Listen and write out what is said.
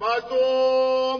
بدو